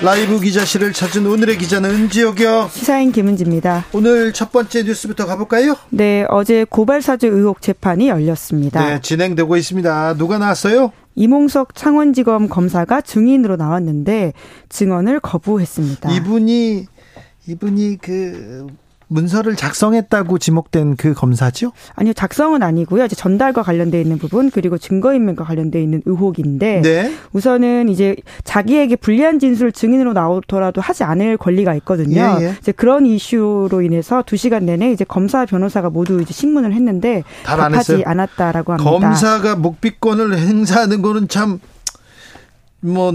라이브 기자실을 찾은 오늘의 기자는 은지혁이요. 시사인 김은지입니다. 오늘 첫 번째 뉴스부터 가볼까요? 네, 어제 고발사주 의혹 재판이 열렸습니다. 네, 진행되고 있습니다. 누가 나왔어요? 이몽석 창원지검 검사가 증인으로 나왔는데 증언을 거부했습니다. 이분이 이분이 그 문서를 작성했다고 지목된 그 검사죠? 아니요, 작성은 아니고요. 이제 전달과 관련돼 있는 부분 그리고 증거인멸과 관련돼 있는 의혹인데 네. 우선은 이제 자기에게 불리한 진술을 증인으로 나오더라도 하지 않을 권리가 있거든요. 예, 예. 이제 그런 이슈로 인해서 두 시간 내내 이제 검사 변호사가 모두 이제 신문을 했는데 답하지? 않았다라고 합니다. 검사가 묵비권을 행사하는 거는 참 뭐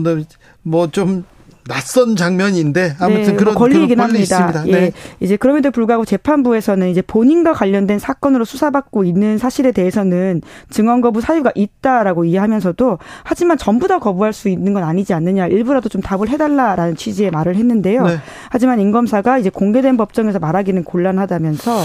뭐좀 낯선 장면인데 아무튼 네, 그런 뭐 권리이긴 그런 권리 합니다. 있습니다. 예, 네. 이제 그럼에도 불구하고 재판부에서는 이제 본인과 관련된 사건으로 수사받고 있는 사실에 대해서는 증언 거부 사유가 있다라고 이해하면서도 하지만 전부 다 거부할 수 있는 건 아니지 않느냐 일부라도 좀 답을 해달라라는 취지의 말을 했는데요. 네. 하지만 임 검사가 이제 공개된 법정에서 말하기는 곤란하다면서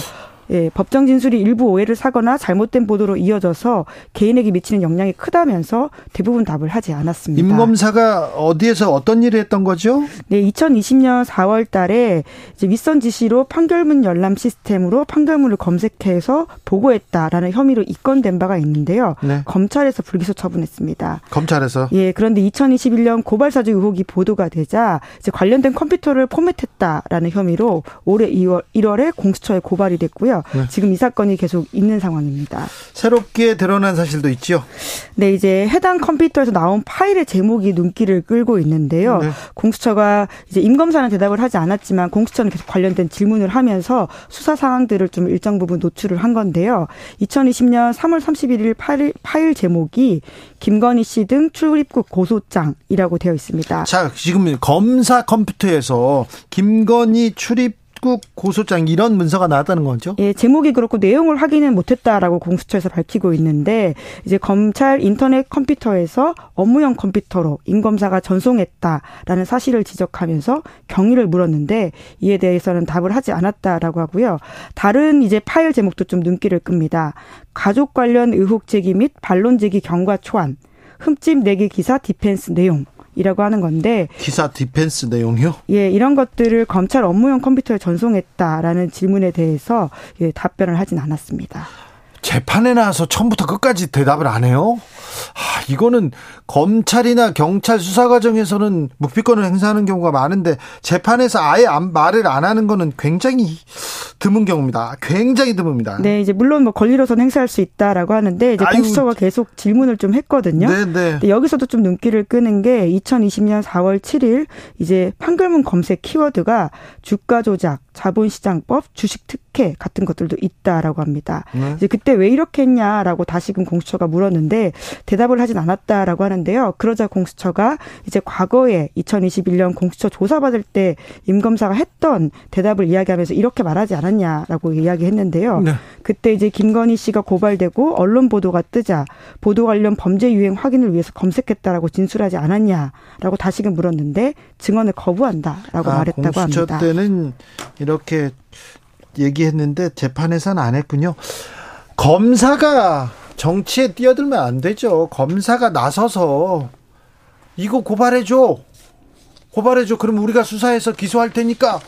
예, 법정 진술이 일부 오해를 사거나 잘못된 보도로 이어져서 개인에게 미치는 영향이 크다면서 대부분 답을 하지 않았습니다. 임 검사가 어디에서 어떤 일을 했던 거죠? 네, 2020년 4월 달에 이제 윗선 지시로 판결문 열람 시스템으로 판결문을 검색해서 보고했다라는 혐의로 입건된 바가 있는데요. 네. 검찰에서 불기소 처분했습니다. 검찰에서 예, 그런데 2021년 고발사주 의혹이 보도가 되자 이제 관련된 컴퓨터를 포맷했다라는 혐의로 올해 2월 1월에 공수처에 고발이 됐고요. 네. 지금 이 사건이 계속 있는 상황입니다. 새롭게 드러난 사실도 있죠. 네, 이제 해당 컴퓨터에서 나온 파일의 제목이 눈길을 끌고 있는데요. 네. 공수처가 이제 임 검사는 대답을 하지 않았지만 공수처는 계속 관련된 질문을 하면서 수사 사항들을 좀 일정 부분 노출을 한 건데요. 2020년 3월 31일 파일, 파일 제목이 김건희 씨 등 출입국 고소장이라고 되어 있습니다. 자, 지금 검사 컴퓨터에서 김건희 출입 국 고소장 이런 문서가 나왔다는 거죠? 예, 제목이 그렇고 내용을 확인은 못했다라고 공수처에서 밝히고 있는데 이제 검찰 인터넷 컴퓨터에서 업무용 컴퓨터로 임 검사가 전송했다라는 사실을 지적하면서 경위를 물었는데 이에 대해서는 답을 하지 않았다라고 하고요. 다른 이제 파일 제목도 좀 눈길을 끕니다. 가족 관련 의혹 제기 및 반론 제기 경과 초안, 흠집 내기 기사 디펜스 내용 이라고 하는 건데 기사 디펜스 내용이요? 예, 이런 것들을 검찰 업무용 컴퓨터에 전송했다라는 질문에 대해서 예, 답변을 하진 않았습니다. 재판에 나와서 처음부터 끝까지 대답을 안 해요? 아, 이거는 검찰이나 경찰 수사 과정에서는 묵비권을 행사하는 경우가 많은데 재판에서 아예 안- 말을 안 하는 거는 굉장히 드문 경우입니다. 굉장히 드뭅니다. 네, 이제 물론 뭐 권리로선 행사할 수 있다라고 하는데 이제. 공수처가 계속 질문을 좀 했거든요. 네, 네. 여기서도 좀 눈길을 끄는 게 2020년 4월 7일 이제 판결문 검색 키워드가 주가 조작, 자본시장법, 주식 특혜 같은 것들도 있다라고 합니다. 네. 이제 그때 왜 이렇게 했냐라고 다시금 공수처가 물었는데 대답을 하진 않았다라고 하는데요. 그러자 공수처가 이제 과거에 2021년 공수처 조사받을 때 임 검사가 했던 대답을 이야기하면서 이렇게 말하지 않았냐라고 이야기했는데요. 네. 그때 이제 김건희 씨가 고발되고 언론 보도가 뜨자 보도 관련 범죄 유행 확인을 위해서 검색했다라고 진술하지 않았냐라고 다시금 물었는데 증언을 거부한다라고 아, 말했다고 공수처 합니다. 때는 이렇게 얘기했는데 재판에서는 안 했군요. 검사가 정치에 뛰어들면 안 되죠. 검사가 나서서 이거 고발해줘. 고발해줘. 그럼 우리가 수사해서 기소할 테니까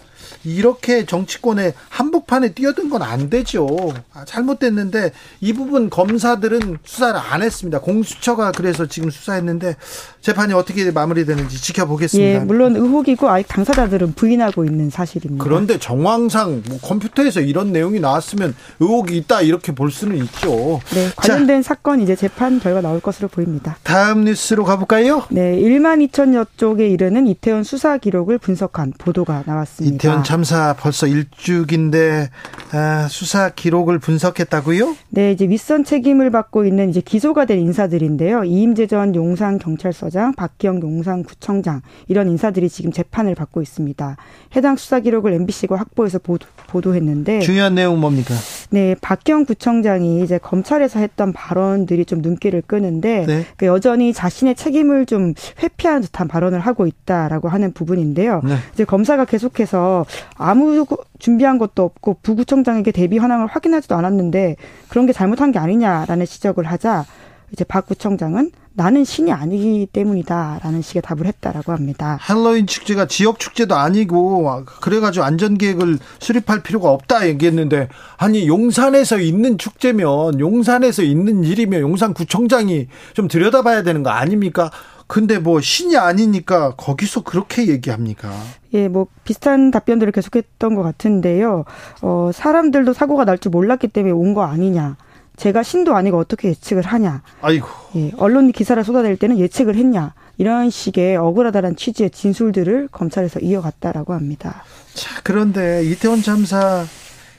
이렇게 정치권의 한복판에 뛰어든 건 안 되죠. 아, 잘못됐는데 이 부분 검사들은 수사를 안 했습니다. 공수처가 그래서 지금 수사했는데 재판이 어떻게 마무리되는지 지켜보겠습니다. 예, 물론 의혹이고 아직 당사자들은 부인하고 있는 사실입니다. 그런데 정황상 뭐 컴퓨터에서 이런 내용이 나왔으면 의혹이 있다 이렇게 볼 수는 있죠. 네, 관련된 자, 사건 이제 재판 결과 나올 것으로 보입니다. 다음 뉴스로 가볼까요? 네, 1만 2천여 쪽에 이르는 이태원 수사 기록을 분석한 보도가 나왔습니다. 이태원 참사 벌써 일주기인데 아, 수사 기록을 분석했다고요? 네, 이제 윗선 책임을 받고 있는 이제 기소가 된 인사들인데요. 이임재 전 용산 경찰서장, 박기영 용산 구청장 이런 인사들이 지금 재판을 받고 있습니다. 해당 수사 기록을 MBC가 확보해서 보도, 보도했는데 중요한 내용 뭡니까? 네, 박기영 구청장이 이제 검찰에서 했던 발언들이 좀 눈길을 끄는데 네. 그 여전히 자신의 책임을 좀 회피하는 듯한 발언을 하고 있다라고 하는 부분인데요. 네. 이제 검사가 계속해서 아무 준비한 것도 없고 부구청장에게 대비 현황을 확인하지도 않았는데 그런 게 잘못한 게 아니냐라는 지적을 하자 이제 박 구청장은 나는 신이 아니기 때문이다라는 식의 답을 했다라고 합니다. 할로윈 축제가 지역 축제도 아니고 그래가지고 안전 계획을 수립할 필요가 없다 얘기했는데 아니 용산에서 있는 축제면 용산에서 있는 일이면 용산 구청장이 좀 들여다봐야 되는 거 아닙니까? 근데 뭐 신이 아니니까 거기서 그렇게 얘기합니까? 예, 뭐 비슷한 답변들을 계속했던 것 같은데요. 어, 사람들도 사고가 날 줄 몰랐기 때문에 온 거 아니냐. 제가 신도 아니고 어떻게 예측을 하냐. 아이고. 예, 언론이 기사를 쏟아낼 때는 예측을 했냐. 이런 식의 억울하다는 취지의 진술들을 검찰에서 이어갔다라고 합니다. 자, 그런데 이태원 참사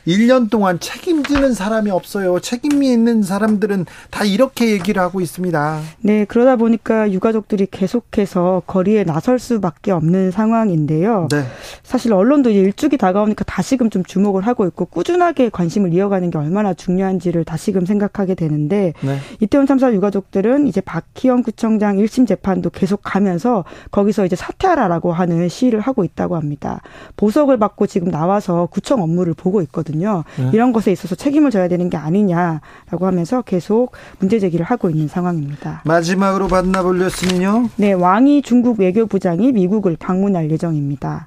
1년 동안 책임지는 사람이 없어요. 책임이 있는 사람들은 다 이렇게 얘기를 하고 있습니다. 네, 그러다 보니까 유가족들이 계속해서 거리에 나설 수밖에 없는 상황인데요. 네. 사실 언론도 이제 일주기 다가오니까 다시금 좀 주목을 하고 있고 꾸준하게 관심을 이어가는 게 얼마나 중요한지를 다시금 생각하게 되는데 네. 이태원 참사 유가족들은 이제 박희영 구청장 1심 재판도 계속 가면서 거기서 이제 사퇴하라라고 하는 시위를 하고 있다고 합니다. 보석을 받고 지금 나와서 구청 업무를 보고 있거든요. 있거든요. 네. 이런 것에 있어서 책임을 져야 되는 게 아니냐라고 하면서 계속 문제 제기를 하고 있는 상황입니다. 마지막으로 만나볼 뉴스는요? 네, 왕이 중국 외교부장이 미국을 방문할 예정입니다.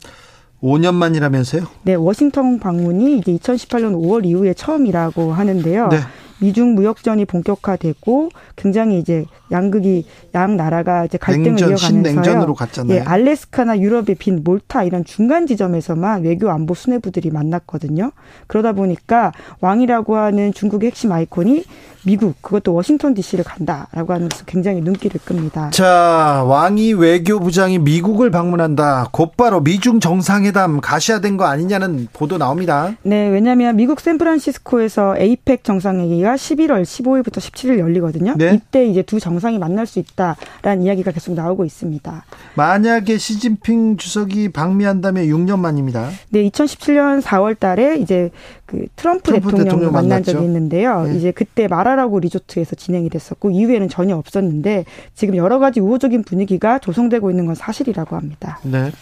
5년 만이라면서요? 네, 워싱턴 방문이 이제 2018년 5월 이후에 처음이라고 하는데요. 네. 미중 무역전이 본격화됐고 굉장히 이제 양극이 양 나라가 이제 갈등을 냉전, 이어가면서요. 예, 알래스카나 유럽의 빈 몰타 이런 중간 지점에서만 외교 안보 수뇌부들이 만났거든요. 그러다 보니까 왕이라고 하는 중국의 핵심 아이콘이 미국 그것도 워싱턴 D.C.를 간다라고 하는 것은 굉장히 눈길을 끕니다. 자 왕이 외교부장이 미국을 방문한다. 곧바로 미중 정상회담 가셔야 된거 아니냐는 보도 나옵니다. 네, 왜냐하면 미국 샌프란시스코에서 에이펙 정상회의가 11월 15일부터 17일 열리거든요. 네? 이때 이제 두 정상이 만날 수 있다라는 이야기가 계속 나오고 있습니다. 만약에 시진핑 주석이 방미한다면 6년 만입니다. 네, 2017년 4월 달에 이제 그 트럼프, 트럼프 대통령을 대통령 만난 만났죠. 적이 있는데요. 네. 이제 그때 마라라고 리조트에서 진행이 됐었고 이후에는 전혀 없었는데 지금 여러 가지 우호적인 분위기가 조성되고 있는 건 사실이라고 합니다. 네.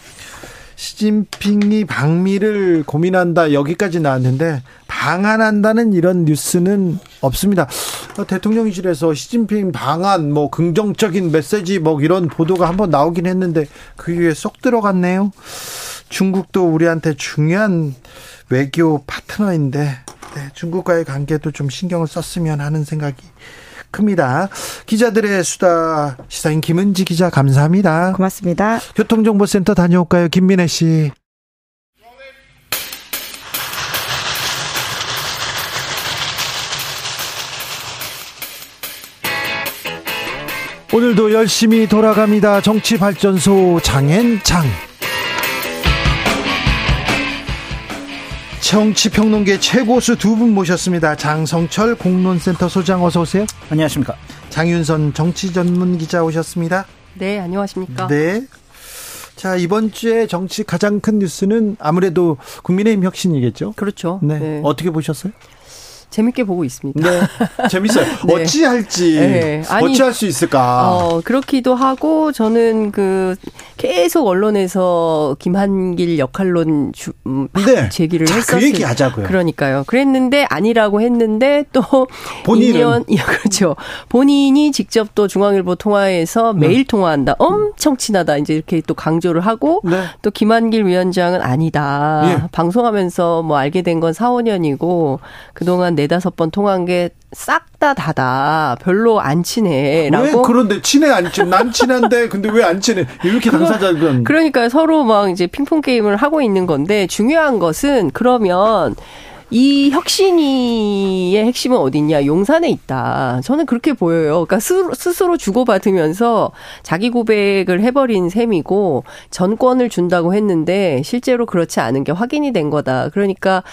시진핑이 방미를 고민한다 여기까지 나왔는데 방한한다는 이런 뉴스는 없습니다. 대통령실에서 시진핑 방한 뭐 긍정적인 메시지 뭐 이런 보도가 한번 나오긴 했는데 그 위에 쏙 들어갔네요. 중국도 우리한테 중요한 외교 파트너인데 네, 중국과의 관계도 좀 신경을 썼으면 하는 생각이 큽니다. 기자들의 수다 시사인 김은지 기자 감사합니다. 고맙습니다. 교통정보센터 다녀올까요, 김민혜 씨. 오늘도 열심히 돌아갑니다. 정치발전소 장앤장. 정치평론계 최고수 두 분 모셨습니다. 장성철 공론센터 소장 어서 오세요. 안녕하십니까. 장윤선 정치 전문 기자 오셨습니다. 네, 안녕하십니까. 네. 자, 이번 주에 정치 가장 큰 뉴스는 아무래도 국민의힘 혁신이겠죠? 그렇죠. 네. 네. 어떻게 보셨어요? 재밌게 보고 있습니다. 네. 재밌어요. 네. 어찌할지 네. 아니, 어찌할 수 있을까? 어, 그렇기도 하고 저는 그 계속 언론에서 김한길 역할론 주, 음, 네. 제기를 했었어요. 그 얘기 하자고요. 그러니까요. 그랬는데 아니라고 했는데 또 본인은 2년 그렇죠. 본인이 직접 또 중앙일보 통화에서 네. 매일 통화한다. 엄청 친하다. 이제 이렇게 또 강조를 하고 네. 또 김한길 위원장은 아니다. 예. 방송하면서 뭐 알게 된 건 4, 5년이고 그동안 네다섯 번 통한 게 싹 다 다다. 별로 안 친해라고. 왜 그런데 친해 안 친? 난 친한데 근데 왜 안 친해? 이렇게 당사자들은 그러니까 서로 막 이제 핑퐁 게임을 하고 있는 건데 중요한 것은 그러면 이 혁신이의 핵심은 어딨냐? 용산에 있다. 저는 그렇게 보여요. 그러니까 스스로 주고받으면서 자기 고백을 해버린 셈이고 전권을 준다고 했는데 실제로 그렇지 않은 게 확인이 된 거다. 그러니까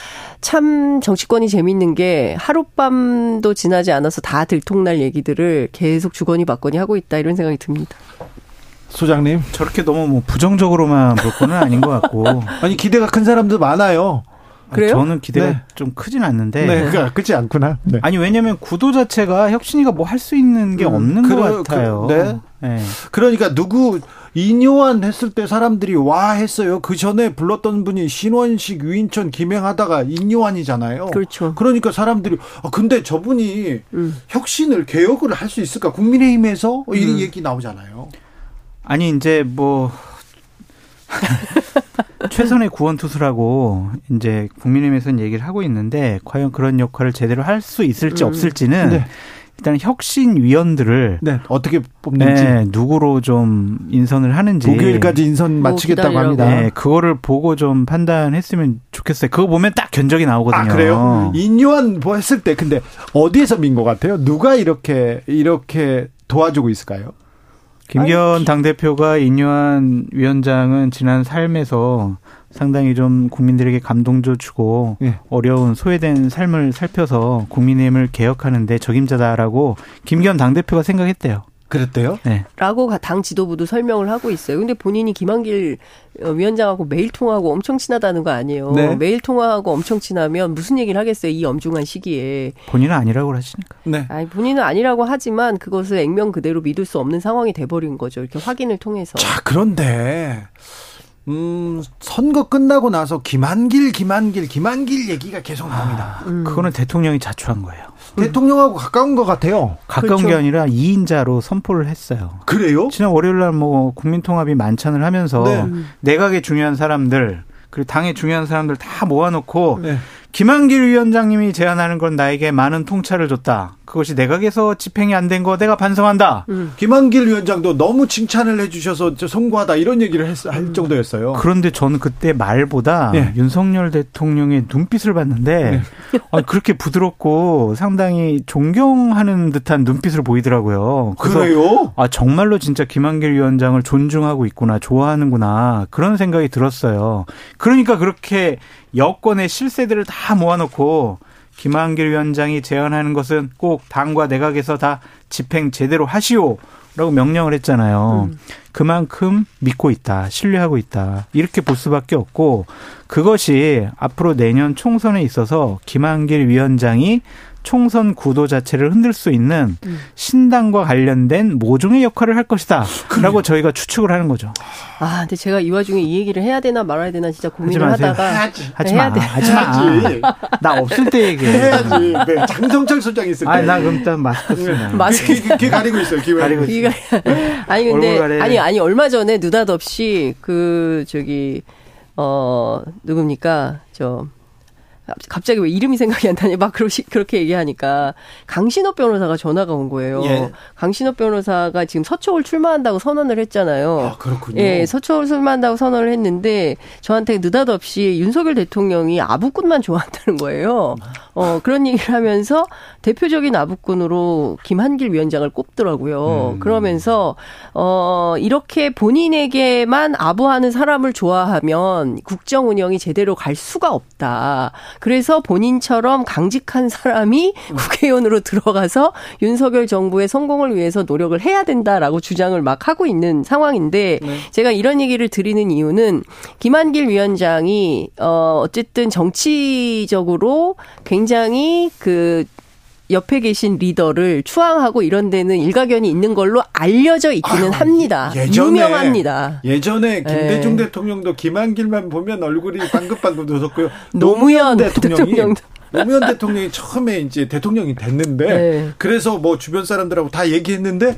참 정치권이 재밌는 게 하룻밤도 지나지 않아서 다 들통날 얘기들을 계속 주거니 받거니 하고 있다. 이런 생각이 듭니다. 소장님 저렇게 너무 뭐 부정적으로만 볼 거는 아닌 것 같고 아니 기대가 큰 사람도 많아요. 그래요? 저는 기대가 네. 좀 크진 않는데. 네, 그러니까 크지 않구나. 네. 아니 왜냐하면 구도 자체가 혁신이가 뭐 할 수 있는 게 음, 없는 그래, 것 같아요. 그, 네. 네. 그러니까 누구 인요한 했을 때 사람들이 와 했어요. 그 전에 불렀던 분이 신원식, 유인천, 김행하다가 인요한이잖아요. 그렇죠. 그러니까 사람들이 아, 근데 저분이 음. 혁신을 개혁을 할 수 있을까? 국민의힘에서 음. 이 얘기 나오잖아요. 아니 이제 뭐 최선의 구원 투수라고 이제 국민의힘에서는 얘기를 하고 있는데 과연 그런 역할을 제대로 할 수 있을지 음. 없을지는 네. 일단 혁신 위원들을 네, 어떻게 뽑는지 네, 누구로 좀 인선을 하는지 목요일까지 인선 뭐 마치겠다고 합니다. 네, 그거를 보고 좀 판단했으면 좋겠어요. 그거 보면 딱 견적이 나오거든요. 아, 그래요? 인요한 뭐 했을 때 근데 어디에서 민 것 같아요? 누가 이렇게 이렇게 도와주고 있을까요? 김기현 당대표가 인요한 위원장은 지난 삶에서 상당히 좀 국민들에게 감동도 주고 예. 어려운 소외된 삶을 살펴서 국민의힘을 개혁하는데 적임자다라고 김기현 당대표가 생각했대요. 그랬대요? 네. 라고 당 지도부도 설명을 하고 있어요. 근데 본인이 김한길 어, 위원장하고 매일 통화하고 엄청 친하다는 거 아니에요. 네. 매일 통화하고 엄청 친하면 무슨 얘기를 하겠어요. 이 엄중한 시기에. 본인은 아니라고 하시니까. 네. 아니, 본인은 아니라고 하지만 그것을 액면 그대로 믿을 수 없는 상황이 돼버린 거죠. 이렇게 확인을 통해서. 자, 그런데 음, 선거 끝나고 나서 김한길, 김한길, 김한길 얘기가 계속 나옵니다. 아, 음. 그거는 대통령이 자초한 거예요. 대통령하고 가까운 것 같아요. 가까운 그렇죠. 게 아니라 2인자로 선포를 했어요. 그래요? 지난 월요일 날 뭐 국민통합이 만찬을 하면서 네. 내각의 중요한 사람들 그리고 당의 중요한 사람들 다 모아놓고 네. 김한길 위원장님이 제안하는 건 나에게 많은 통찰을 줬다. 그것이 내각에서 집행이 안 된 거 내가 반성한다. 음. 김한길 위원장도 너무 칭찬을 해주셔서 송구하다 이런 얘기를 했, 할 음. 정도였어요. 그런데 저는 그때 말보다 네. 윤석열 대통령의 눈빛을 봤는데 네. 아, 그렇게 부드럽고 상당히 존경하는 듯한 눈빛을 보이더라고요. 그래요? 아 정말로 진짜 김한길 위원장을 존중하고 있구나, 좋아하는구나 그런 생각이 들었어요. 그러니까 그렇게 여권의 실세들을 다 모아놓고 김한길 위원장이 제안하는 것은 꼭 당과 내각에서 다 집행 제대로 하시오. 라고 명령을 했잖아요. 음. 그만큼 믿고 있다. 신뢰하고 있다. 이렇게 볼 수밖에 없고 그것이 앞으로 내년 총선에 있어서 김한길 위원장이 총선 구도 자체를 흔들 수 있는 음. 신당과 관련된 모종의 역할을 할 것이다. 라고 저희가 추측을 하는 거죠. 아, 근데 제가 이 와중에 이 얘기를 해야 되나 말아야 되나 진짜 고민을 하다가 해야지. 하지 마. 하지 마. 나 없을 때 얘기해. 해야지. 네, 장성철 소장 있을 때. 아니, 나 그럼 일단 마스크 쓰나. 마스크 귀, 귀, 가리고 있어요. 귀 가리고 있어요. 아니 근데 아니 아니 얼마 전에 느닷없이 그 저기 어 누굽니까? 저 갑자기 왜 이름이 생각이 안 나냐 막 그러시, 그렇게 얘기하니까 강신업 변호사가 전화가 온 거예요. 예. 강신업 변호사가 지금 서초을 출마한다고 선언을 했잖아요. 아, 그렇군요. 예, 서초을 출마한다고 선언을 했는데 저한테 느닷없이 윤석열 대통령이 아부꾼만 좋아한다는 거예요. 어, 그런 얘기를 하면서 대표적인 아부꾼으로 김한길 위원장을 꼽더라고요. 음. 그러면서 어, 이렇게 본인에게만 아부하는 사람을 좋아하면 국정 운영이 제대로 갈 수가 없다. 그래서 본인처럼 강직한 사람이 국회의원으로 들어가서 윤석열 정부의 성공을 위해서 노력을 해야 된다라고 주장을 막 하고 있는 상황인데 네. 제가 이런 얘기를 드리는 이유는 김한길 위원장이 어 어쨌든 정치적으로 굉장히 그 옆에 계신 리더를 추앙하고 이런 데는 일가견이 있는 걸로 알려져 있기는 아, 합니다. 예전에, 유명합니다. 예전에 김대중 네. 대통령도 김한길만 보면 얼굴이 방긋방긋 웃었고요. 노무현, 대통령이 대통령 노무현 대통령이 처음에 이제 대통령이 됐는데 네. 그래서 뭐 주변 사람들하고 다 얘기했는데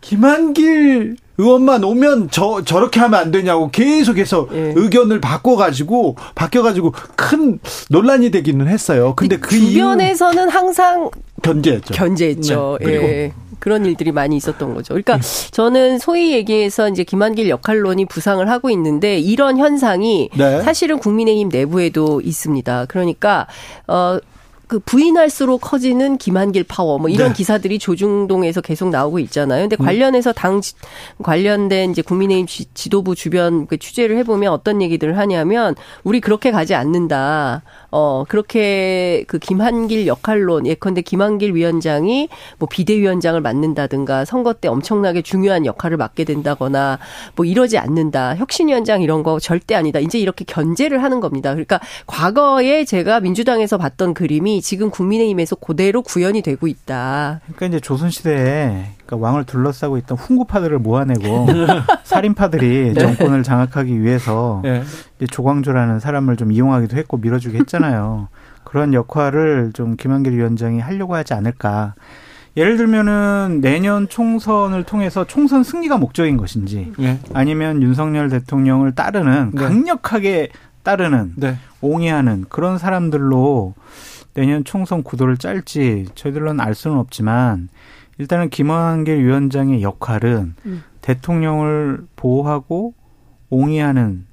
김한길 의원만 오면 저 저렇게 하면 안 되냐고 계속해서 예. 의견을 바꿔가지고 바뀌어가지고 큰 논란이 되기는 했어요. 근데 그 주변에서는 항상 견제했죠. 견제했죠. 네. 그리고 예. 그런 일들이 많이 있었던 거죠. 그러니까 음. 저는 소위 얘기해서 이제 김한길 역할론이 부상을 하고 있는데 이런 현상이 네. 사실은 국민의힘 내부에도 있습니다. 그러니까 어 그 부인할수록 커지는 김한길 파워 뭐 이런 네. 기사들이 조중동에서 계속 나오고 있잖아요. 근데 음. 관련해서 당 관련된 이제 국민의힘 지, 도부 주변 그 취재를 해보면 어떤 얘기들을 하냐면 우리 그렇게 가지 않는다. 어 그렇게 그 김한길 역할론 예컨대 김한길 위원장이 뭐 비대위원장을 맡는다든가 선거 때 엄청나게 중요한 역할을 맡게 된다거나 뭐 이러지 않는다. 혁신위원장 이런 거 절대 아니다. 이제 이렇게 견제를 하는 겁니다. 그러니까 과거에 제가 민주당에서 봤던 그림이 지금 국민의힘에서 그대로 구현이 되고 있다. 그러니까 이제 조선시대에 그러니까 왕을 둘러싸고 있던 훈구파들을 모아내고 살인파들이 네. 정권을 장악하기 위해서 네. 조광조라는 사람을 좀 이용하기도 했고 밀어주기 했 잖아요. 그런 역할을 좀 김한길 위원장이 하려고 하지 않을까. 예를 들면은 내년 총선을 통해서 총선 승리가 목적인 것인지 네. 아니면 윤석열 대통령을 따르는 네. 강력하게 따르는 네. 옹이하는 그런 사람들로 내년 총선 구도를 짤지 저희들은 알 수는 없지만 일단은 김한길 위원장의 역할은 음. 대통령을 보호하고 옹이하는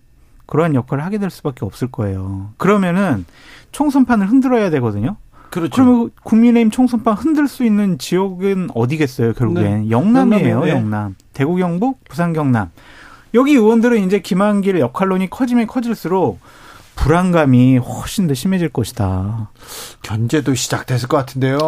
그러한 역할을 하게 될 수밖에 없을 거예요. 그러면은 총선판을 흔들어야 되거든요. 그렇죠. 그러면 국민의힘 총선판 흔들 수 있는 지역은 어디겠어요, 결국엔. 네. 영남이에요, 네. 영남. 대구 경북, 부산 경남. 여기 의원들은 이제 김한길의 역할론이 커지면 커질수록 불안감이 훨씬 더 심해질 것이다. 견제도 시작됐을 것 같은데요.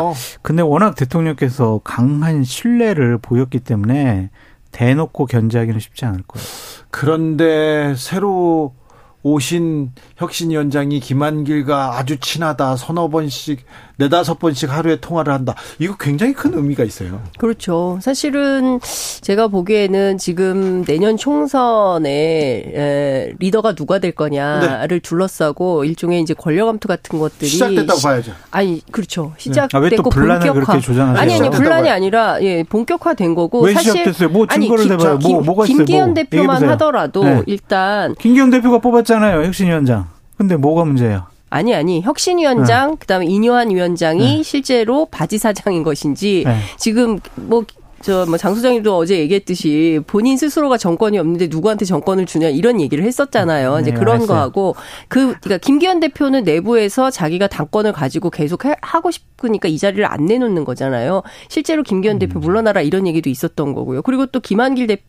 근데 워낙 대통령께서 강한 신뢰를 보였기 때문에 대놓고 견제하기는 쉽지 않을 거예요. 그런데 새로 오신 혁신위원장이 김한길과 아주 친하다 서너 번씩 네다섯 번씩 하루에 통화를 한다. 이거 굉장히 큰 의미가 있어요. 그렇죠. 사실은 제가 보기에는 지금 내년 총선에 리더가 누가 될 거냐를 네. 둘러싸고 일종의 이제 권력 암투 같은 것들이 시작됐다고 봐야죠. 아니 그렇죠. 시작됐고 네. 아, 본격화. 그렇게 조장하세요? 아니 아니 분란이 아니라 예 본격화된 거고 왜 사실 시작됐어요? 뭐 증거를 대봐요. 뭐 뭐가 있어요? 김기현 뭐. 대표만 하더라도 네. 일단 김기현 대표가 뽑았잖아요. 혁신위원장. 근데 뭐가 문제예요? 아니 아니 혁신 위원장 네. 그다음에 이뇨한 위원장이 네. 실제로 바지 사장인 것인지 네. 지금 뭐 저 뭐 장 소장님도 어제 얘기했듯이 본인 스스로가 정권이 없는데 누구한테 정권을 주냐 이런 얘기를 했었잖아요. 네, 이제 그런 알았어요. 거하고 그 그러니까 김기현 대표는 내부에서 자기가 당권을 가지고 계속 하고 싶으니까 이 자리를 안 내놓는 거잖아요. 실제로 김기현 대표 음. 물러나라 이런 얘기도 있었던 거고요. 그리고 또 김한길 대표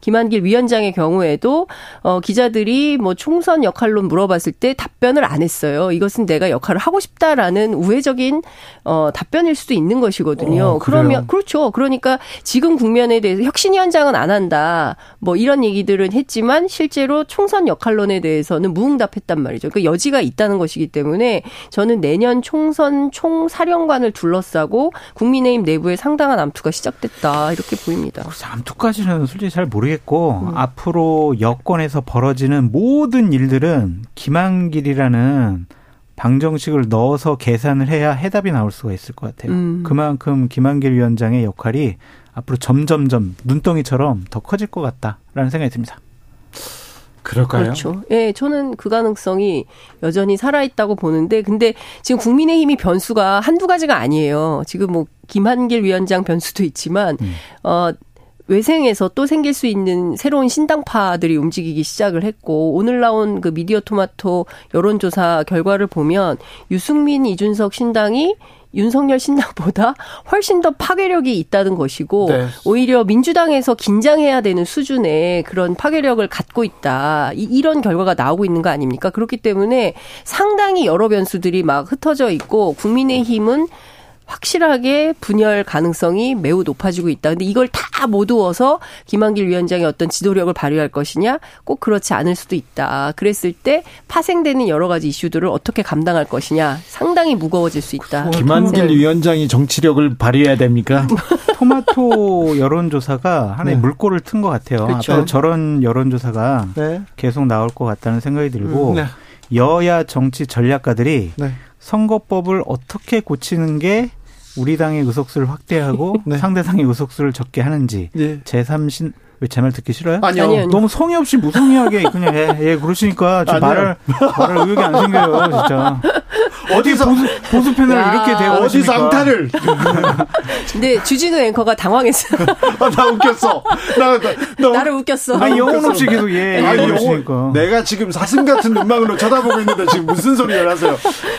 김한길 위원장의 경우에도 어 기자들이 뭐 총선 역할로 물어봤을 때 답변을 안 했어요. 이것은 내가 역할을 하고 싶다라는 우회적인 어 답변일 수도 있는 것이거든요. 어, 그러면 그렇죠. 그러니까 지금 국면에 대해서 혁신 위원장은 안 한다. 뭐 이런 얘기들은 했지만 실제로 총선 역할론에 대해서는 무응답했단 말이죠. 그 여지가 있다는 것이기 때문에 저는 내년 총선 총사령관을 둘러싸고 국민의힘 내부에 상당한 암투가 시작됐다 이렇게 보입니다. 암투까지는 솔직히 잘 모르겠고 음. 앞으로 여권에서 벌어지는 모든 일들은 김한길이라는 방정식을 넣어서 계산을 해야 해답이 나올 수가 있을 것 같아요. 음. 그만큼 김한길 위원장의 역할이 앞으로 점점점 눈덩이처럼 더 커질 것 같다라는 생각이 듭니다. 그럴까요? 그렇죠. 예, 저는 그 가능성이 여전히 살아있다고 보는데, 근데 지금 국민의힘이 변수가 한두 가지가 아니에요. 지금 뭐, 김한길 위원장 변수도 있지만, 음. 어, 외생에서 또 생길 수 있는 새로운 신당파들이 움직이기 시작을 했고 오늘 나온 그 미디어 토마토 여론조사 결과를 보면 유승민 이준석 신당이 윤석열 신당보다 훨씬 더 파괴력이 있다는 것이고 네. 오히려 민주당에서 긴장해야 되는 수준의 그런 파괴력을 갖고 있다. 이, 런 결과가 나오고 있는 거 아닙니까? 그렇기 때문에 상당히 여러 변수들이 막 흩어져 있고 국민의힘은 확실하게 분열 가능성이 매우 높아지고 있다. 근데 이걸 다 모두어서 김한길 위원장이 어떤 지도력을 발휘할 것이냐? 꼭 그렇지 않을 수도 있다. 그랬을 때 파생되는 여러 가지 이슈들을 어떻게 감당할 것이냐? 상당히 무거워질 수 있다. 김한길 네. 위원장이 정치력을 발휘해야 됩니까? 토마토 여론조사가 하나의 네. 물꼬를 튼 것 같아요. 그렇죠. 저런 여론조사가 네. 계속 나올 것 같다는 생각이 들고 음, 네. 여야 정치 전략가들이 네. 선거법을 어떻게 고치는 게 우리 당의 의석수를 확대하고 네. 상대 당의 의석수를 적게 하는지 네. 제3신 왜제말 듣기 싫어요? 아니요. 아니요. 너무 성의 없이 무성의하게 그냥 예, 예 그러시니까 좀 말을 말을 의욕이 안 생겨요, 진짜. 어디서 보수, 보수 패널 이렇게 되어 어디서 앙탈을? 근데 주진우 앵커가 당황했어. 아, 나 웃겼어. 나, 나, 나 를 웃겼어. 아니 영혼 없이 계속 예. 아니 영혼. 내가 지금 사슴 같은 눈망울로 쳐다보고 있는데 지금 무슨 소리를 하세요?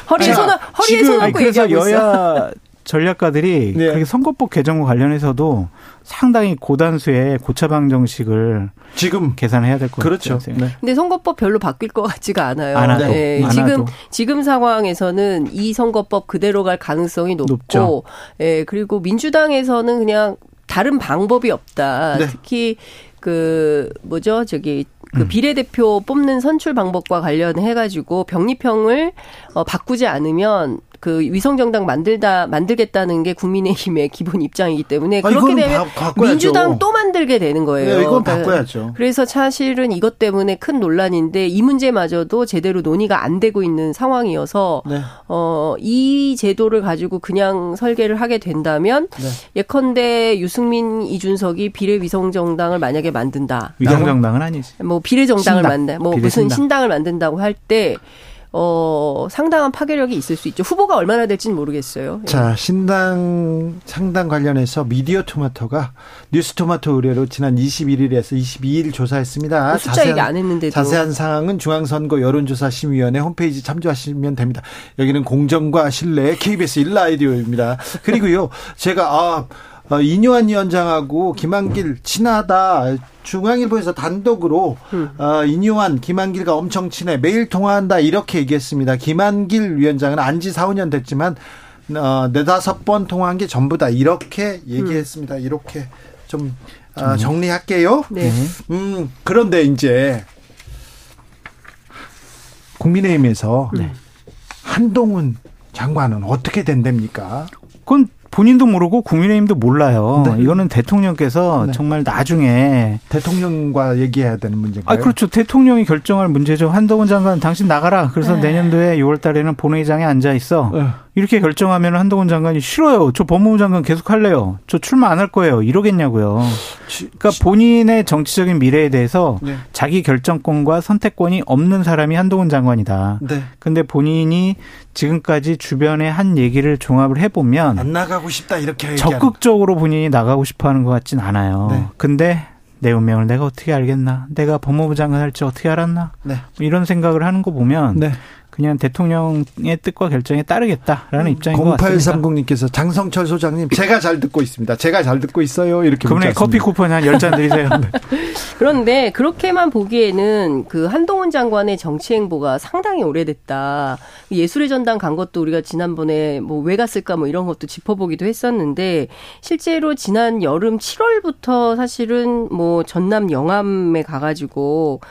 허리에 손 허리에 손 얹고 얘기하고 여야 전략가들이 네. 그렇게 선거법 개정과 관련해서도 상당히 고단수의 고차방 정식을 지금 계산해야 될것 그렇죠. 같아요. 네. 근데 선거법 별로 바뀔 것 같지가 않아요. 안 하도, 네. 안 지금. 지금 상황에서는 이 선거법 그대로 갈 가능성이 높고, 높죠. 예, 그리고 민주당에서는 그냥 다른 방법이 없다. 네. 특히 그 뭐죠 저기 그 음. 비례대표 뽑는 선출 방법과 관련해 가지고 병립형을 어 바꾸지 않으면 그 위성정당 만들다 만들겠다는 게 국민의힘의 기본 입장이기 때문에 아, 그렇게 되면 바, 민주당 또 만들게 되는 거예요. 네, 이건 그러니까 바꿔야죠. 그래서 사실은 이것 때문에 큰 논란인데 이 문제마저도 제대로 논의가 안 되고 있는 상황이어서 네. 어이 제도를 가지고 그냥 설계를 하게 된다면 네. 예컨대 유승민 이준석이 비례 위성정당을 만약에 만든다. 위성정당은 아니지. 뭐 비례 정당을 만든 뭐 무슨 신당을 만든다고 할 때 어, 상당한 파괴력이 있을 수 있죠. 후보가 얼마나 될지는 모르겠어요. 예. 자, 신당 상당 관련해서 미디어 토마토가 뉴스 토마토 의뢰로 지난 21일에서 22일 조사했습니다. 그 숫자 얘기 안 했는데도. 자세한 사항은 중앙선거 여론조사 심의위원회 홈페이지 참조하시면 됩니다. 여기는 공정과 신뢰 KBS 1라디오입니다. 그리고요, 제가 아 어, 이뇨한 위원장하고 김한길 친하다. 중앙일보에서 단독으로 음. 어, 이뇨한 김한길과 엄청 친해 매일 통화한다 이렇게 얘기했습니다. 김한길 위원장은 안지 4, 5년 됐지만 어, 네다섯 번 통화한 게 전부다 이렇게 얘기했습니다. 음. 이렇게 좀 어, 정리할게요. 네. 음 그런데 이제 국민의힘에서 네. 한동훈 장관은 어떻게 된답니까? 그건 본인도 모르고 국민의힘도 몰라요. 네. 이거는 대통령께서 네. 정말 나중에 대통령과 얘기해야 되는 문제인가요? 아 그렇죠. 대통령이 결정할 문제죠. 한동훈 장관 당신 나가라. 그래서 네. 내년도에 6월 달에는 본회의장에 앉아 있어. 네. 이렇게 결정하면 한동훈 장관이 싫어요. 저 법무부 장관 계속 할래요. 저 출마 안 할 거예요. 이러겠냐고요. 그러니까 본인의 정치적인 미래에 대해서 네. 자기 결정권과 선택권이 없는 사람이 한동훈 장관이다. 네. 근데 본인이 지금까지 주변에 한 얘기를 종합을 해보면 안 나가고 싶다 이렇게 적극적으로 본인이 나가고 싶어하는 것 같진 않아요. 네. 근데 내 운명을 내가 어떻게 알겠나? 내가 법무부 장관 할지 어떻게 알았나? 네. 뭐 이런 생각을 하는 거 보면 네. 그냥 대통령의 뜻과 결정에 따르겠다라는 음, 입장인 것 같습니다. 0830님께서 장성철 소장님 제가 잘 듣고 있습니다. 제가 잘 듣고 있어요. 이렇게 그분의 커피 쿠폰 한 10잔 드리세요. 네. 그런데 그렇게만 보기에는 그 한동훈 장관의 정치 행보가 상당히 오래됐다. 예술의 전당 간 것도 우리가 지난번에 뭐 왜 갔을까 뭐 이런 것도 짚어보기도 했었는데 실제로 지난 여름 7월부터 사실은 뭐 전남 영암에 가가지고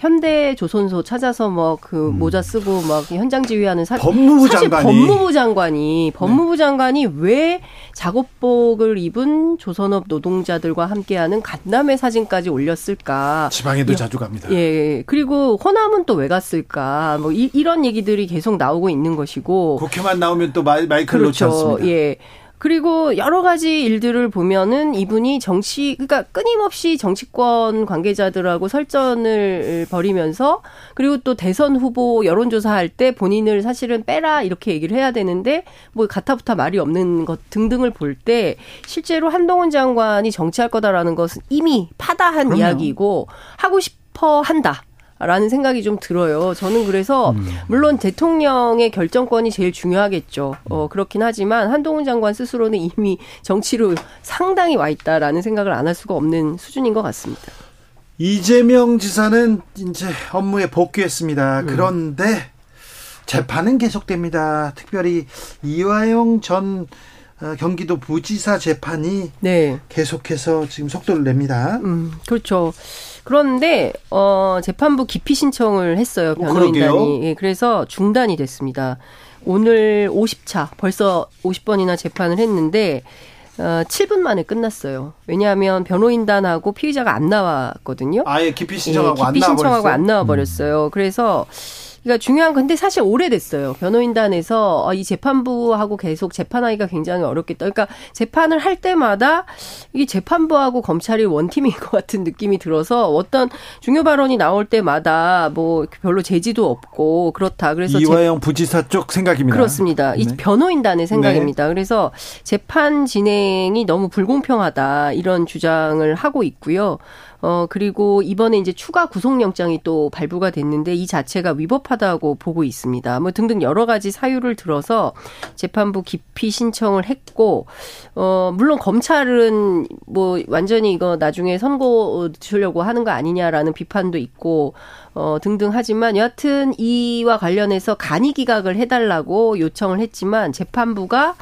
현대 조선소 찾아서 뭐그 음. 모자 쓰고 막 현장 지휘하는 사, 법무부 사실 장관이 법무부 장관이 법무부 네. 장관이 왜 작업복을 입은 조선업 노동자들과 함께하는 간담회 사진까지 올렸을까? 지방에도 예. 자주 갑니다. 예. 그리고 호남은 또 왜 갔을까? 뭐 이, 런 얘기들이 계속 나오고 있는 것이고 국회만 나오면 또 마이, 마이크를 그렇죠. 놓지 않습니다. 예. 그리고 여러 가지 일들을 보면은 이분이 정치, 그러니까 끊임없이 정치권 관계자들하고 설전을 벌이면서 그리고 또 대선 후보 여론조사할 때 본인을 사실은 빼라 이렇게 얘기를 해야 되는데 뭐 가타부타 말이 없는 것 등등을 볼 때 실제로 한동훈 장관이 정치할 거다라는 것은 이미 파다한 그럼요. 이야기이고 하고 싶어 한다. 라는 생각이 좀 들어요. 저는 그래서 음. 물론 대통령의 결정권이 제일 중요하겠죠. 어, 그렇긴 하지만 한동훈 장관 스스로는 이미 정치로 상당히 와 있다라는 생각을 안 할 수가 없는 수준인 것 같습니다. 이재명 지사는 이제 업무에 복귀했습니다. 음. 그런데 재판은 계속됩니다. 특별히 이화영 전 어, 경기도 부지사 재판이 네. 계속해서 지금 속도를 냅니다. 음, 그렇죠. 그런데 어 재판부 기피 신청을 했어요 어, 변호인단이. 예, 그래서 중단이 됐습니다. 오늘 50차 벌써 50번이나 재판을 했는데 어, 7분 만에 끝났어요. 왜냐하면 변호인단하고 피의자가 안 나왔거든요. 아예 기피 신청하고 예, 기피 신청하고 안 나와 버렸어요. 음. 그래서 그러니까 중요한 건데 사실 오래됐어요. 변호인단에서 어, 이 재판부하고 계속 재판하기가 굉장히 어렵겠다. 그러니까 재판을 할 때마다 이게 재판부하고 검찰이 원팀인 것 같은 느낌이 들어서 어떤 중요 발언이 나올 때마다 뭐 별로 제지도 없고 그렇다. 그래서 이화영 부지사 쪽 생각입니다. 그렇습니다. 네. 이 변호인단의 생각입니다. 네. 그래서 재판 진행이 너무 불공평하다 이런 주장을 하고 있고요. 어, 그리고 이번에 이제 추가 구속영장이 또 발부가 됐는데 이 자체가 위법하다고 보고 있습니다. 뭐 등등 여러 가지 사유를 들어서 재판부 기피 신청을 했고, 어, 물론 검찰은 뭐 완전히 이거 나중에 선고 주려고 하는 거 아니냐라는 비판도 있고, 어, 등등 하지만 여하튼 이와 관련해서 간이 기각을 해달라고 요청을 했지만 재판부가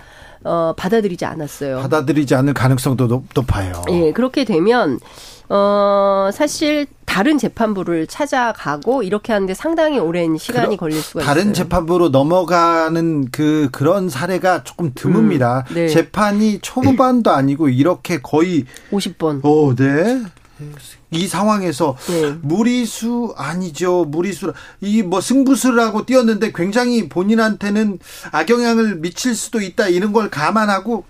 어, 받아들이지 않았어요. 받아들이지 않을 가능성도 높, 높아요. 예, 그렇게 되면 어, 사실 다른 재판부를 찾아가고 이렇게 하는데 상당히 오랜 시간이 그러, 걸릴 수가 다른 있어요. 다른 재판부로 넘어가는 그 그런 사례가 조금 드뭅니다. 음, 네. 재판이 초반도 아니고 이렇게 거의 50번. 오, 네. 이 상황에서 네. 무리수 아니죠 무리수 이 뭐 승부수라고 뛰었는데 굉장히 본인한테는 악영향을 미칠 수도 있다 이런 걸 감안하고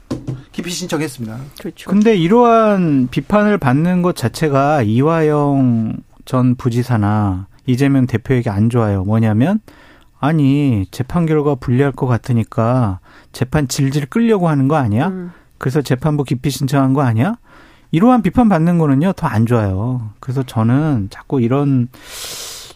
기피 신청했습니다. 그렇죠. 근데 이러한 비판을 받는 것 자체가 이화영 전 부지사나 이재명 대표에게 안 좋아요. 뭐냐면 아니 재판 결과 불리할 것 같으니까 재판 질질 끌려고 하는 거 아니야? 음. 그래서 재판부 기피 신청한 거 아니야? 이러한 비판 받는 거는요, 더 안 좋아요. 그래서 저는 자꾸 이런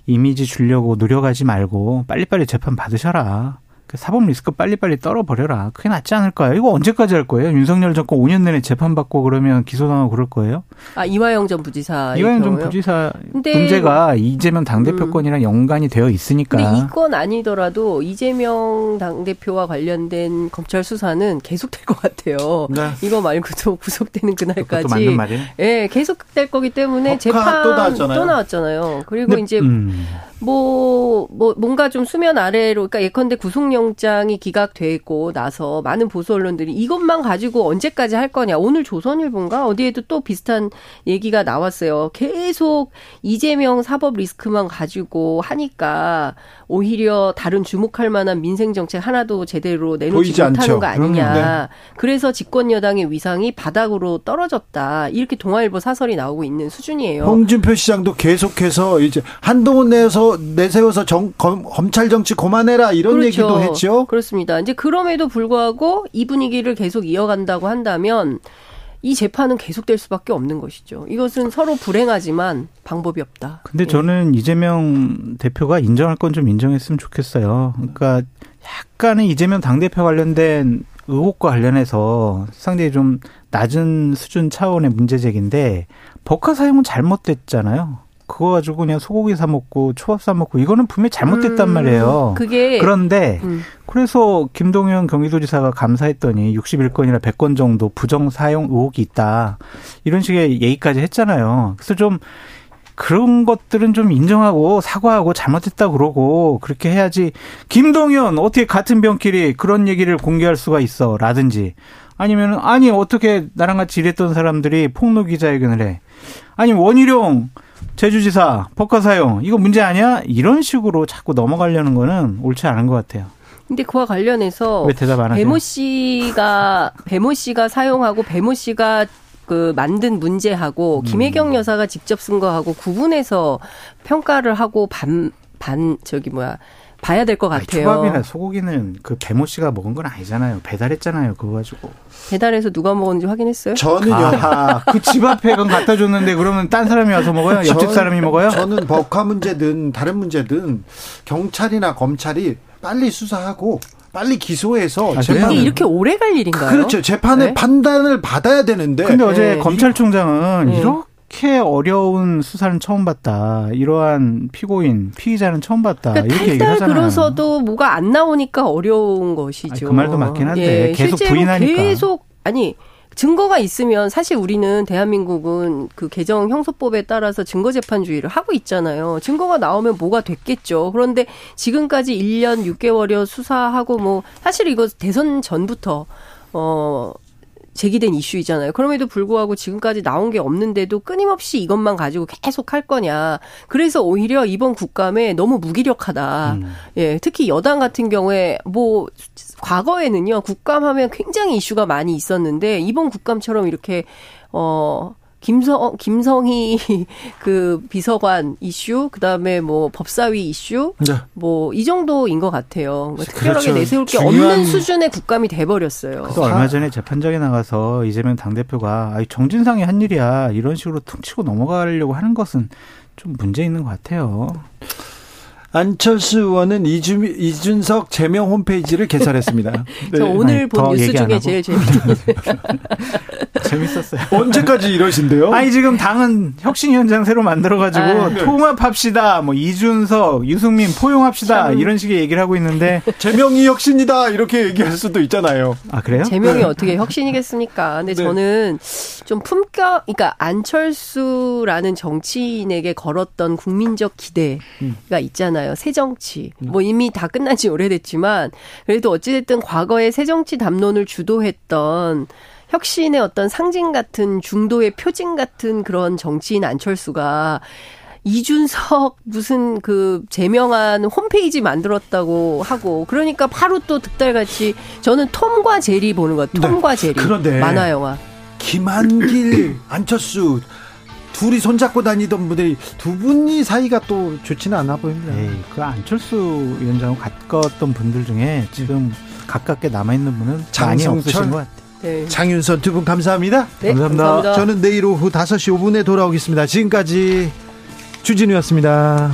이미지 주려고 노력하지 말고 빨리빨리 재판 받으셔라. 그 사법 리스크 빨리빨리 떨어버려라. 그게 낫지 않을까요? 이거 언제까지 할 거예요? 윤석열 정권 5년 내내 재판받고 그러면 기소당하고 그럴 거예요? 아, 이화영 전 부지사. 이화영 전 부지사 문제가 이재명 당대표권이랑 음. 연관이 되어 있으니까. 근데 이건 아니더라도 이재명 당대표와 관련된 검찰 수사는 계속될 것 같아요. 네. 이거 말고도 구속되는 그날까지. 맞는 말이에요? 예, 계속될 거기 때문에 재판 또 나왔잖아요. 또 나왔잖아요. 그리고 근데, 이제 음. 뭐, 뭐, 뭔가 좀 수면 아래로, 그러니까 예컨대 구속 영장이 기각되고 나서 많은 보수 언론들이 이것만 가지고 언제까지 할 거냐. 오늘 조선일보인가? 어디에도 또 비슷한 얘기가 나왔어요. 계속 이재명 사법 리스크만 가지고 하니까 오히려 다른 주목할 만한 민생 정책 하나도 제대로 내놓지 못하는 않죠. 거 아니냐. 네. 그래서 집권 여당의 위상이 바닥으로 떨어졌다. 이렇게 동아일보 사설이 나오고 있는 수준이에요. 홍준표 시장도 계속해서 이제 한동훈 내에서 내세워서 정, 검, 검찰 정치 그만해라 이런 그렇죠. 얘기도 했죠. 그렇습니다. 이제 그럼에도 불구하고 이 분위기를 계속 이어간다고 한다면 이 재판은 계속될 수밖에 없는 것이죠. 이것은 서로 불행하지만 방법이 없다. 근데 네. 저는 이재명 대표가 인정할 건 좀 인정했으면 좋겠어요. 그러니까 약간은 이재명 당대표 관련된 의혹과 관련해서 상당히 좀 낮은 수준 차원의 문제제기인데 법카 사용은 잘못됐잖아요. 그거 가지고 그냥 소고기 사 먹고 초밥 사 먹고 이거는 분명히 잘못됐단 음, 말이에요. 그게 그런데 음. 그래서 김동연 경기도지사가 감사했더니 61건이나 100건 정도 부정 사용 의혹이 있다. 이런 식의 얘기까지 했잖아요. 그래서 좀 그런 것들은 좀 인정하고 사과하고 잘못했다 그러고 그렇게 해야지 김동연 어떻게 같은 병끼리 그런 얘기를 공개할 수가 있어 라든지 아니면은 아니 어떻게 나랑 같이 일했던 사람들이 폭로 기자회견을 해 아니 원희룡 제주지사 법과 사용 이거 문제 아니야? 이런 식으로 자꾸 넘어가려는 거는 옳지 않은 것 같아요. 근데 그와 관련해서? 배모 씨가 배모 씨가 사용하고 배모 씨가 그 만든 문제하고 음. 김혜경 여사가 직접 쓴 거하고 구분해서 평가를 하고 반 반 저기 뭐야 봐야 될것 아니, 같아요. 초밥이나 소고기는 그 배모 씨가 먹은 건 아니잖아요. 배달했잖아요. 그거 가지고. 배달해서 누가 먹었는지 확인했어요? 저는요. 아하, 그집 앞에 그건 갖다 줬는데 그러면 딴 사람이 와서 먹어요? 옆집 저- 사람이 먹어요? 저는 법화 문제든 다른 문제든 경찰이나 검찰이 빨리 수사하고 빨리 기소해서 아, 재판 이게 이렇게 오래 갈 일인가요? 그렇죠. 재판의 네? 판단을 받아야 되는데 근데 어제 네. 검찰총장은 네. 이렇게 어려운 수사는 처음 봤다. 이러한 피고인, 피의자는 처음 봤다. 그러니까 이렇게 얘기를 탈달 하잖아요. 그러서도 뭐가 안 나오니까 어려운 것이죠. 아니, 그 말도 맞긴 한데 계속 실제로 부인하니까. 계속 아니 증거가 있으면 사실 우리는 대한민국은 그 개정 형소법에 따라서 증거재판주의를 하고 있잖아요. 증거가 나오면 뭐가 됐겠죠. 그런데 지금까지 1년 6개월여 수사하고 뭐 사실 이거 대선 전부터 어 제기된 이슈이잖아요. 그럼에도 불구하고 지금까지 나온 게 없는데도 끊임없이 이것만 가지고 계속 할 거냐. 그래서 오히려 이번 국감에 너무 무기력하다. 음. 예, 특히 여당 같은 경우에 뭐 과거에는요 국감하면 굉장히 이슈가 많이 있었는데 이번 국감처럼 이렇게 어 김성 김성희 그 비서관 이슈 그다음에 뭐 법사위 이슈 네. 뭐이 정도인 것 같아요. 뭐 특별하게 그렇죠. 내세울 게 없는 수준의 국감이 돼버렸어요. 그래서 얼마 전에 재판장에 나가서 이재명 당 대표가 아이, 정진상이 한 일이야. 이런 식으로 퉁치고 넘어가려고 하는 것은 좀 문제 있는 것 같아요. 안철수 의원은 이준, 이준석 제명 홈페이지를 개설했습니다. 저 오늘 아니, 본더 뉴스 중에 하고. 제일 재밌는 재밌었어요. 언제까지 이러신대요? 아니 지금 당은 혁신위원장 새로 만들어가지고 아. 통합합시다, 뭐 이준석, 유승민 포용합시다 참. 이런 식의 얘기를 하고 있는데 제명이 혁신이다 이렇게 얘기할 수도 있잖아요. 아 그래요? 제명이 어떻게 혁신이겠습니까? 근데 네. 저는 좀 품격, 그러니까 안철수라는 정치인에게 걸었던 국민적 기대가 있잖아요. 새 정치. 뭐 이미 다 끝난 지 오래됐지만 그래도 어찌됐든 과거에 새 정치 담론을 주도했던 혁신의 어떤 상징 같은 중도의 표징 같은 그런 정치인 안철수가 이준석 무슨 그 제명한 홈페이지 만들었다고 하고 그러니까 바로 또 득달같이 저는 톰과 제리 보는 것 같아요. 톰과 제리 그런데 만화 영화. 김한길, 안철수 둘이 손잡고 다니던 분들이 두 분이 사이가 또 좋지는 않아 보입니다. 에이, 그 안철수 위원장하고 가까웠던 분들 중에 지금 가깝게 남아있는 분은 많이 장성철? 없으신 것 같아요. 네. 장윤선 두 분 감사합니다. 네, 감사합니다. 감사합니다. 저는 내일 오후 5시 5분에 돌아오겠습니다. 지금까지 주진우였습니다.